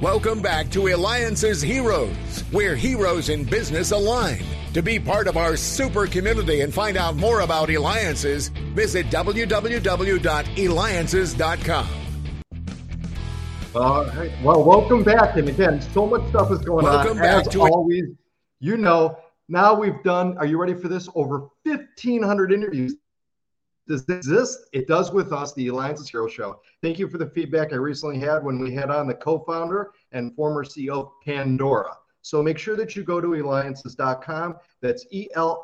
Welcome back to Eliances Heroes, where heroes in business align. To be part of our super community and find out more about Eliances, visit www.eliances.com. All right. well, welcome back. And again, so much stuff is going welcome on. Back As to always, you know, now we've done, are you ready for this? Over 1,500 interviews does this exist? It does with us, the Eliances Hero Show. Thank you for the feedback I recently had when we had on the co-founder and former CEO of Pandora. So make sure that you go to eliances.com. That's E-L-I-A-N-C-E-S.com.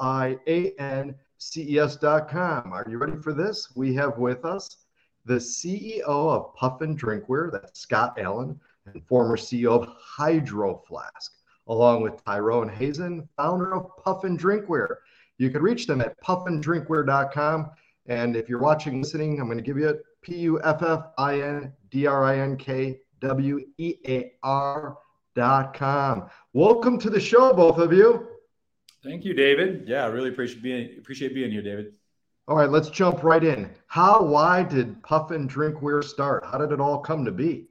Are you ready for this? We have with us the CEO of Puffin Drinkware, that's Scott Allan, and former CEO of Hydro Flask, along with Tyrone Hazen, founder of Puffin Drinkware. You can reach them at puffindrinkware.com. And if you're watching, listening, I'm going to give you it P U F F I N D R I N K W E A R dot com. Welcome to the show, both of you. Thank you, David. Yeah, I really appreciate being appreciate being here, David. All right, let's jump right in. How, why did Puffin Drinkware start? How did it all come to be?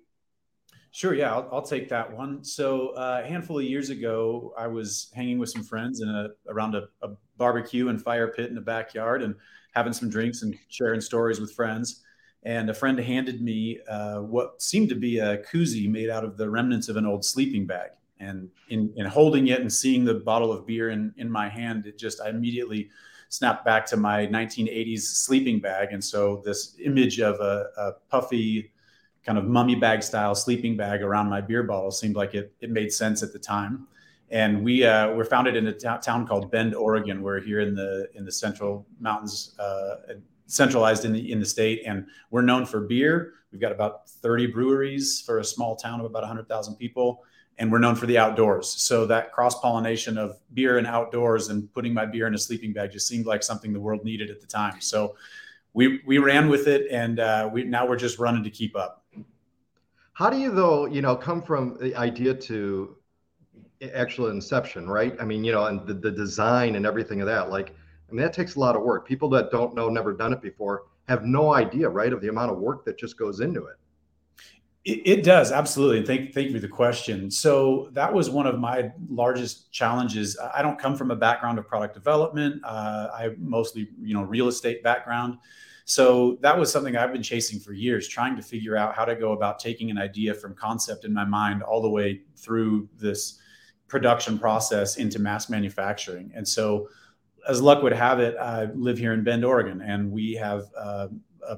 Sure, yeah, I'll, I'll take that one. So uh, a handful of years ago, I was hanging with some friends in a around a, a barbecue and fire pit in the backyard, and having some drinks and sharing stories with friends. And a friend handed me uh, what seemed to be a koozie made out of the remnants of an old sleeping bag. And in, in holding it and seeing the bottle of beer in, in my hand, it just, I immediately snapped back to my 1980s sleeping bag. And so this image of a, a puffy, kind of mummy bag style sleeping bag around my beer bottle seemed like it, it made sense at the time and we uh, were founded in a t- town called Bend, Oregon. We're here in the in the Central Mountains, uh, centralized in the in the state, and we're known for beer. We've got about 30 breweries for a small town of about 100,000 people, and we're known for the outdoors. So that cross pollination of beer and outdoors, and putting my beer in a sleeping bag, just seemed like something the world needed at the time. So we we ran with it, and uh, we now we're just running to keep up. How do you though, you know, come from the idea to actual inception, right? I mean, you know, and the, the design and everything of that. Like, I mean, that takes a lot of work. People that don't know, never done it before, have no idea, right, of the amount of work that just goes into it. It, it does absolutely. Thank thank you for the question. So that was one of my largest challenges. I don't come from a background of product development. Uh, I mostly, you know, real estate background. So that was something I've been chasing for years, trying to figure out how to go about taking an idea from concept in my mind all the way through this production process into mass manufacturing. And so, as luck would have it, I live here in Bend, Oregon, and we have uh, a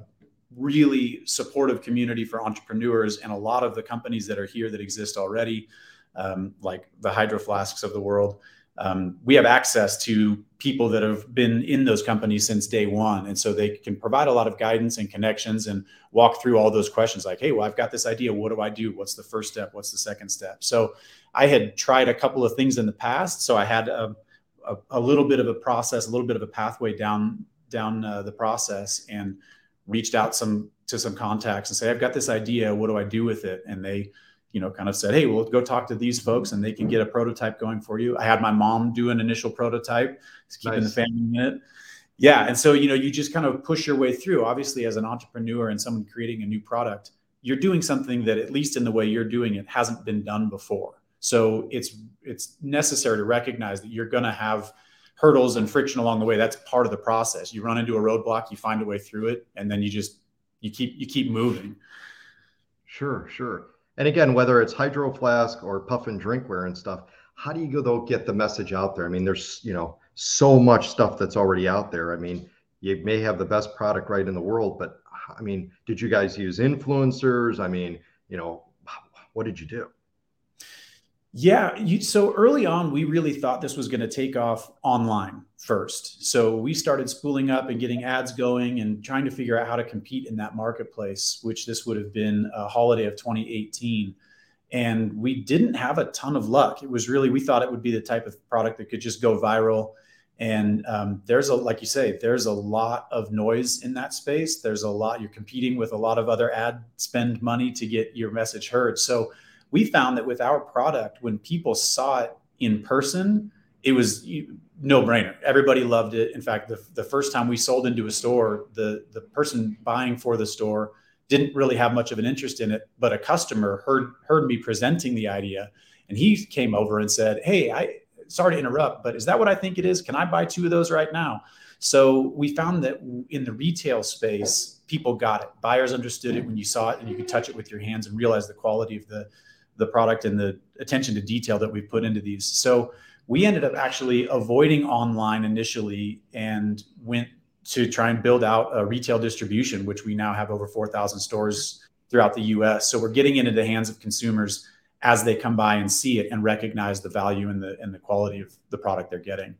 really supportive community for entrepreneurs and a lot of the companies that are here that exist already, um, like the Hydro Flasks of the world. Um, we have access to people that have been in those companies since day one. And so they can provide a lot of guidance and connections and walk through all those questions like, hey, well, I've got this idea. What do I do? What's the first step? What's the second step? So I had tried a couple of things in the past, so I had a, a, a little bit of a process, a little bit of a pathway down down uh, the process, and reached out some to some contacts and say, I've got this idea. What do I do with it? And they, you know, kind of said, Hey, we'll go talk to these folks, and they can get a prototype going for you. I had my mom do an initial prototype, keeping nice. the family in it. Yeah, and so you know, you just kind of push your way through. Obviously, as an entrepreneur and someone creating a new product, you're doing something that, at least in the way you're doing it, hasn't been done before. So it's it's necessary to recognize that you're going to have hurdles and friction along the way. That's part of the process. You run into a roadblock, you find a way through it, and then you just you keep you keep moving. Sure, sure. And again, whether it's hydro flask or puffin drinkware and stuff, how do you go though get the message out there? I mean, there's you know so much stuff that's already out there. I mean, you may have the best product right in the world, but I mean, did you guys use influencers? I mean, you know, what did you do? Yeah. You, so early on, we really thought this was going to take off online first. So we started spooling up and getting ads going and trying to figure out how to compete in that marketplace, which this would have been a holiday of 2018. And we didn't have a ton of luck. It was really, we thought it would be the type of product that could just go viral. And um, there's a, like you say, there's a lot of noise in that space. There's a lot, you're competing with a lot of other ad spend money to get your message heard. So we found that with our product, when people saw it in person, it was no brainer. Everybody loved it. In fact, the, the first time we sold into a store, the, the person buying for the store didn't really have much of an interest in it, but a customer heard heard me presenting the idea, and he came over and said, "Hey, I sorry to interrupt, but is that what I think it is? Can I buy two of those right now?" So we found that in the retail space, people got it. Buyers understood it when you saw it and you could touch it with your hands and realize the quality of the the product and the attention to detail that we've put into these. So we ended up actually avoiding online initially and went to try and build out a retail distribution, which we now have over 4,000 stores throughout the US. So we're getting into the hands of consumers as they come by and see it and recognize the value and the and the quality of the product they're getting.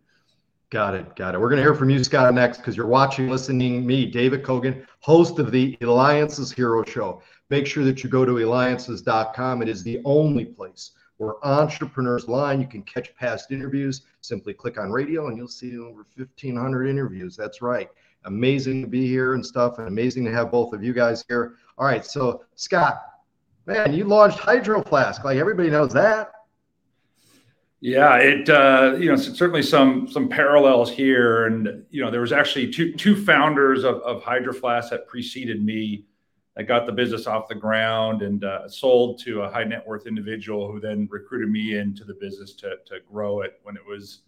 Got it. Got it. We're going to hear from you, Scott, next because you're watching, listening me, David Cogan, host of the Eliances Hero Show. Make sure that you go to eliances.com. It is the only place where entrepreneurs line. You can catch past interviews. Simply click on radio and you'll see over 1,500 interviews. That's right. Amazing to be here and stuff, and amazing to have both of you guys here. All right. So, Scott, man, you launched Hydro Flask. Like everybody knows that. Yeah, it uh, you know certainly some some parallels here, and you know there was actually two two founders of, of Hydro Flask that preceded me that got the business off the ground and uh, sold to a high net worth individual who then recruited me into the business to to grow it when it was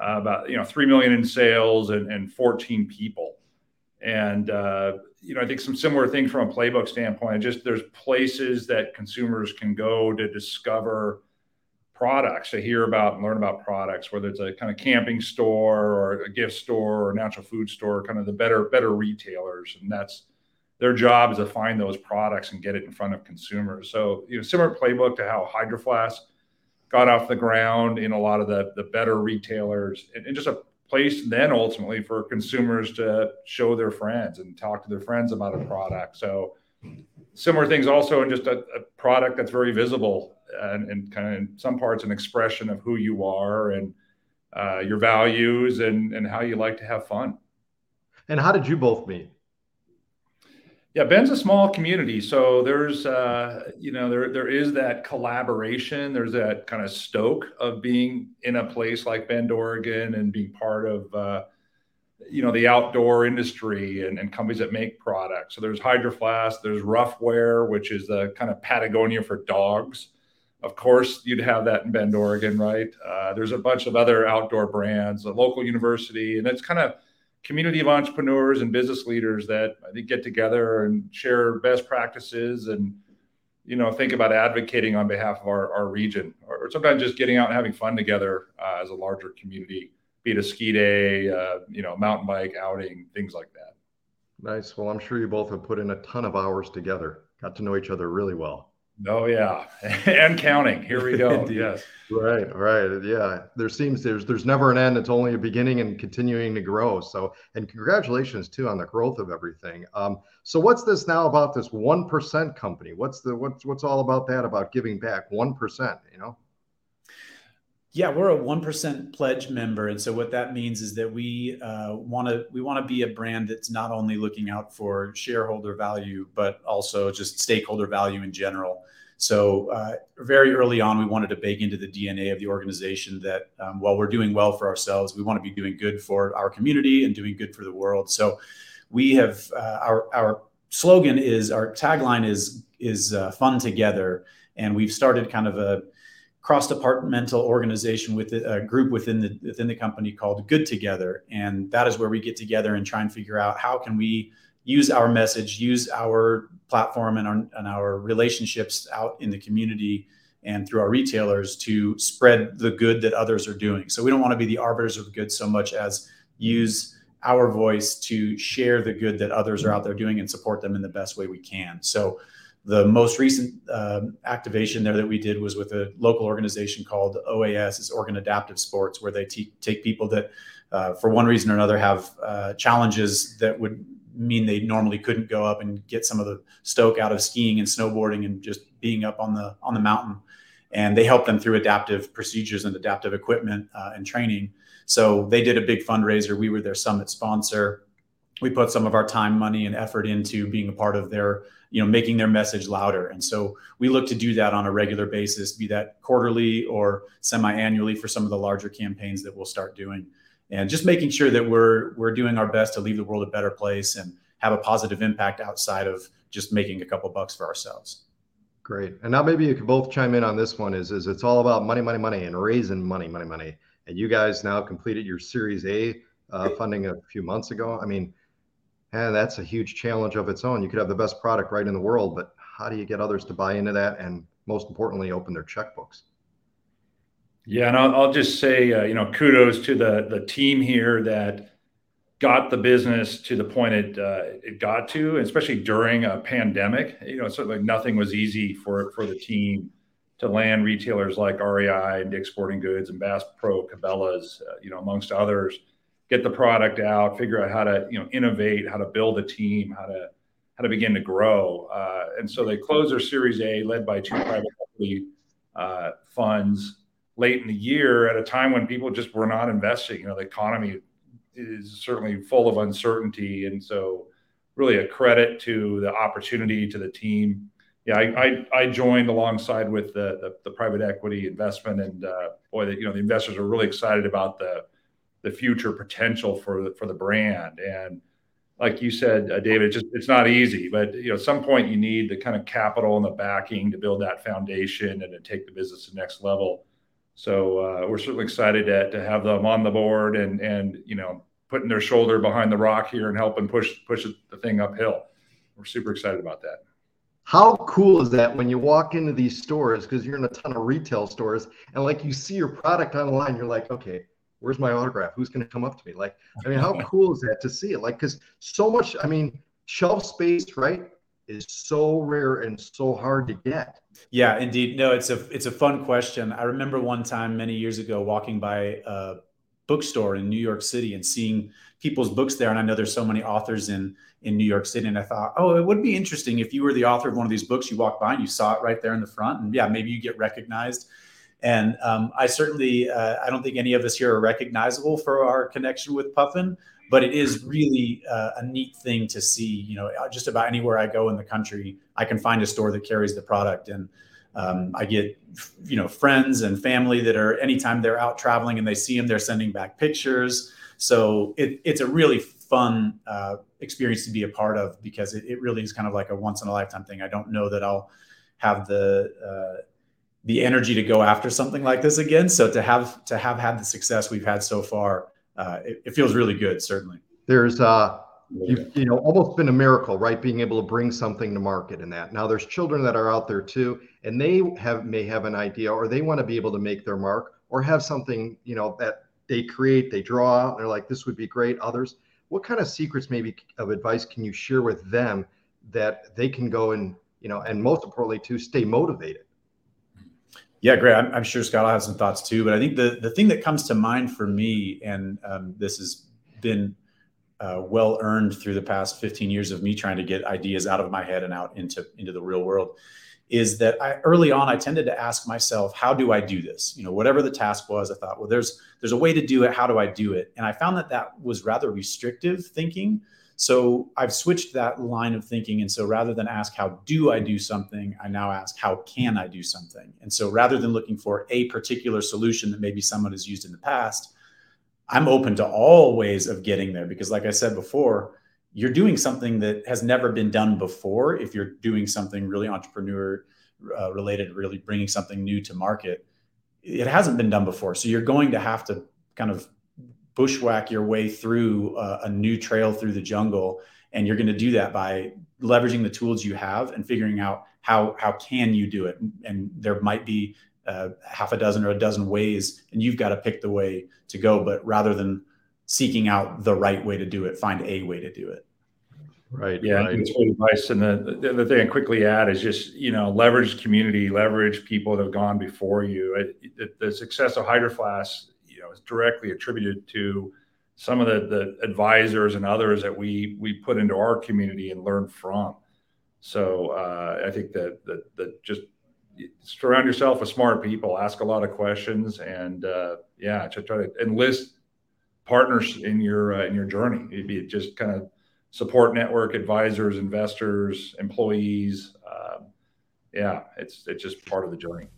uh, about you know three million in sales and, and 14 people, and uh, you know I think some similar things from a playbook standpoint. Just there's places that consumers can go to discover products to hear about and learn about products whether it's a kind of camping store or a gift store or natural food store kind of the better better retailers and that's their job is to find those products and get it in front of consumers so you know similar playbook to how hydro flask got off the ground in a lot of the the better retailers and, and just a place then ultimately for consumers to show their friends and talk to their friends about a product so similar things also in just a, a product that's very visible and, and, kind of in some parts an expression of who you are and uh, your values and, and how you like to have fun. And how did you both meet? Yeah, Bend's a small community, so there's uh, you know there there is that collaboration. There's that kind of stoke of being in a place like Bend, Oregon, and being part of uh, you know the outdoor industry and, and companies that make products. So there's Hydro Flask, there's Ruffwear, which is the kind of Patagonia for dogs. Of course, you'd have that in Bend, Oregon, right? Uh, there's a bunch of other outdoor brands, a local university, and it's kind of community of entrepreneurs and business leaders that I think get together and share best practices and you know think about advocating on behalf of our, our region or sometimes just getting out and having fun together uh, as a larger community be it a ski day uh, you know mountain bike outing things like that. Nice. Well i'm sure you both have put in a ton of hours together. Got to know each other really well Oh yeah, and counting. Here we go. yes. Right, right. Yeah. There seems there's there's never an end. It's only a beginning and continuing to grow. So, and congratulations too on the growth of everything. Um, so what's this now about this one percent company? What's the what's what's all about that about giving back one percent? You know. Yeah, we're a one percent pledge member, and so what that means is that we uh want to we want to be a brand that's not only looking out for shareholder value, but also just stakeholder value in general. So uh, very early on, we wanted to bake into the DNA of the organization that um, while we're doing well for ourselves, we want to be doing good for our community and doing good for the world. So we have uh, our our slogan is our tagline is is uh, fun together, and we've started kind of a cross-departmental organization with a group within the within the company called Good Together, and that is where we get together and try and figure out how can we use our message, use our platform and our, and our relationships out in the community and through our retailers to spread the good that others are doing. So we don't want to be the arbiters of good so much as use our voice to share the good that others are out there doing and support them in the best way we can. So the most recent uh, activation there that we did was with a local organization called OAS, it's Oregon Adaptive Sports, where they t- take people that, uh, for one reason or another, have uh, challenges that would mean they normally couldn't go up and get some of the stoke out of skiing and snowboarding and just being up on the on the mountain. And they help them through adaptive procedures and adaptive equipment uh, and training. So they did a big fundraiser. We were their summit sponsor. We put some of our time, money, and effort into being a part of their you know making their message louder and so we look to do that on a regular basis be that quarterly or semi-annually for some of the larger campaigns that we'll start doing and just making sure that we're we're doing our best to leave the world a better place and have a positive impact outside of just making a couple bucks for ourselves. Great. And now maybe you could both chime in on this one is, is it's all about money, money, money and raising money, money, money. And you guys now completed your series A uh, funding a few months ago. I mean, and that's a huge challenge of its own. You could have the best product right in the world, but how do you get others to buy into that? And most importantly, open their checkbooks. Yeah, and I'll, I'll just say, uh, you know, kudos to the the team here that got the business to the point it uh, it got to, especially during a pandemic. You know, certainly nothing was easy for for the team to land retailers like REI and Dick's Sporting Goods and Bass Pro, Cabela's, uh, you know, amongst others, get the product out, figure out how to you know innovate, how to build a team, how to how to begin to grow. Uh, and so they closed their Series A, led by two private equity uh, funds late in the year at a time when people just were not investing. You know, the economy is certainly full of uncertainty, and so really a credit to the opportunity to the team. Yeah, I, I, I joined alongside with the, the, the private equity investment, and uh, boy, that you know the investors are really excited about the the future potential for the, for the brand. And like you said, uh, David, it's just it's not easy, but you know, at some point you need the kind of capital and the backing to build that foundation and to take the business to the next level. So uh, we're certainly excited to, to have them on the board and and you know putting their shoulder behind the rock here and helping push push the thing uphill. We're super excited about that. How cool is that when you walk into these stores because you're in a ton of retail stores and like you see your product online, you're like, okay, where's my autograph? Who's going to come up to me? Like, I mean, how cool is that to see it? Like, because so much, I mean, shelf space, right, is so rare and so hard to get. Yeah, indeed. No, it's a it's a fun question. I remember one time many years ago walking by a bookstore in New York City and seeing people's books there, and I know there's so many authors in in New York City, and I thought, oh, it would be interesting if you were the author of one of these books. You walk by and you saw it right there in the front, and yeah, maybe you get recognized. And um, I certainly, uh, I don't think any of us here are recognizable for our connection with Puffin, but it is really uh, a neat thing to see. You know, uh, just about anywhere I go in the country, I can find a store that carries the product, and um, I get, you know, friends and family that are anytime they're out traveling and they see them, they're sending back pictures. So it, it's a really fun uh, experience to be a part of because it, it, really is kind of like a once in a lifetime thing. I don't know that I'll have the uh, the energy to go after something like this again. So to have to have had the success we've had so far, uh, it, it, feels really good. Certainly, there's uh, you, you know almost been a miracle, right? Being able to bring something to market in that. Now there's children that are out there too, and they have may have an idea or they want to be able to make their mark or have something you know that they create, they draw out. They're like, this would be great. Others, what kind of secrets maybe of advice can you share with them that they can go and you know, and most importantly, to stay motivated? Yeah, great. I'm, I'm, sure Scott will have some thoughts too. But I think the the thing that comes to mind for me, and um, this has been uh, well earned through the past 15 years of me trying to get ideas out of my head and out into into the real world, is that I early on I tended to ask myself, how do I do this? You know, whatever the task was, I thought, well, there's there's a way to do it. How do I do it? And I found that that was rather restrictive thinking so I've switched that line of thinking. And so rather than ask, how do I do something? I now ask, how can I do something? And so rather than looking for a particular solution that maybe someone has used in the past, I'm open to all ways of getting there because, like I said before, you're doing something that has never been done before. If you're doing something really entrepreneur uh, related, really bringing something new to market, it hasn't been done before. So you're going to have to kind of bushwhack your way through a, a new trail through the jungle and you're going to do that by leveraging the tools you have and figuring out how how can you do it? And there might be uh, half a dozen or a dozen ways and you've got to pick the way to go but rather than seeking out the right way to do it find a way to do it. Right yeah right. it's great advice and the, the other thing i quickly add is just you know leverage community leverage people that have gone before you. It, it, the success of hydro flask know is directly attributed to some of the, the advisors and others that we we put into our community and learn from. So uh, I think that that, that just surround yourself with smart people, ask a lot of questions, and uh, yeah, try, try to enlist partners in your uh, in your journey. It'd be just kind of support network, advisors, investors, employees. Um, yeah, it's it's just part of the journey.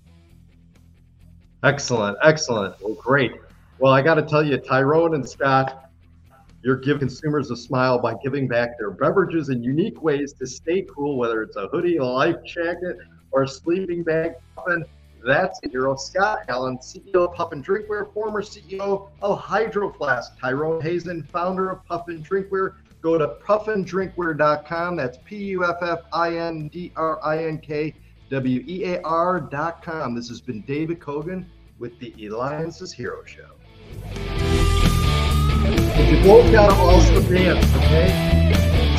Excellent, excellent. Well, great. Well, I got to tell you, Tyrone and Scott, You're giving consumers a smile by giving back their beverages in unique ways to stay cool, whether it's a hoodie, a life jacket, or a sleeping bag. Puffin. That's a hero Scott Allan, CEO of Puffin Drinkware, former CEO of Hydro Flask, Tyrone Hazen, founder of Puffin Drinkware. Go to puffindrinkware.com. That's P U F F I N D R I N K W E A R.com. This has been David Cogan with the Eliances Hero Show. If you both got to also dance, okay?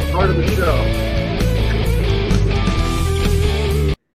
It's part of the show.